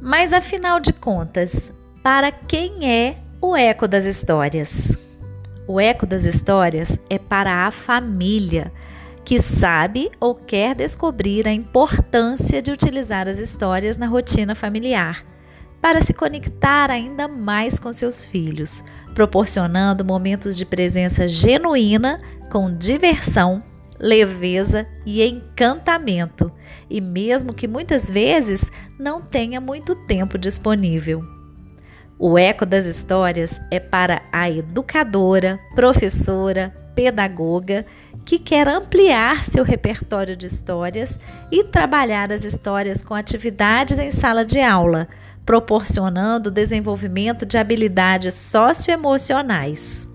Mas afinal de contas, para quem é o eco das histórias? O eco das histórias é para a família que sabe ou quer descobrir a importância de utilizar as histórias na rotina familiar para se conectar ainda mais com seus filhos, proporcionando momentos de presença genuína com diversão, leveza e encantamento, e mesmo que muitas vezes não tenha muito tempo disponível. O eco das histórias é para a educadora, professora, pedagoga que quer ampliar seu repertório de histórias e trabalhar as histórias com atividades em sala de aula, proporcionando o desenvolvimento de habilidades socioemocionais.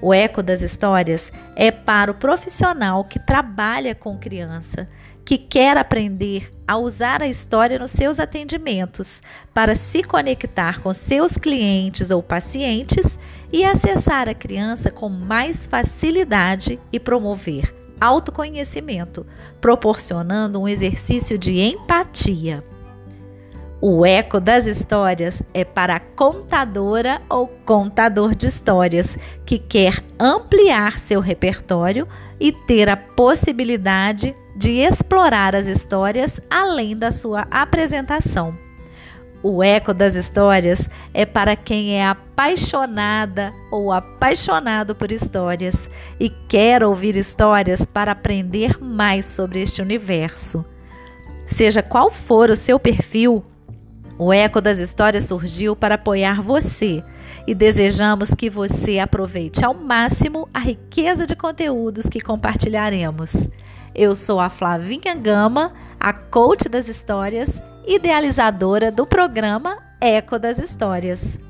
O eco das histórias é para o profissional que trabalha com criança, que quer aprender a usar a história nos seus atendimentos para se conectar com seus clientes ou pacientes e acessar a criança com mais facilidade e promover autoconhecimento, proporcionando um exercício de empatia. O eco das histórias é para contadora ou contador de histórias que quer ampliar seu repertório e ter a possibilidade de explorar as histórias além da sua apresentação. O eco das histórias é para quem é apaixonada ou apaixonado por histórias e quer ouvir histórias para aprender mais sobre este universo. Seja qual for o seu perfil, o Eco das Histórias surgiu para apoiar você e desejamos que você aproveite ao máximo a riqueza de conteúdos que compartilharemos. Eu sou a Flavinha Gama, a coach das histórias, idealizadora do programa Eco das Histórias.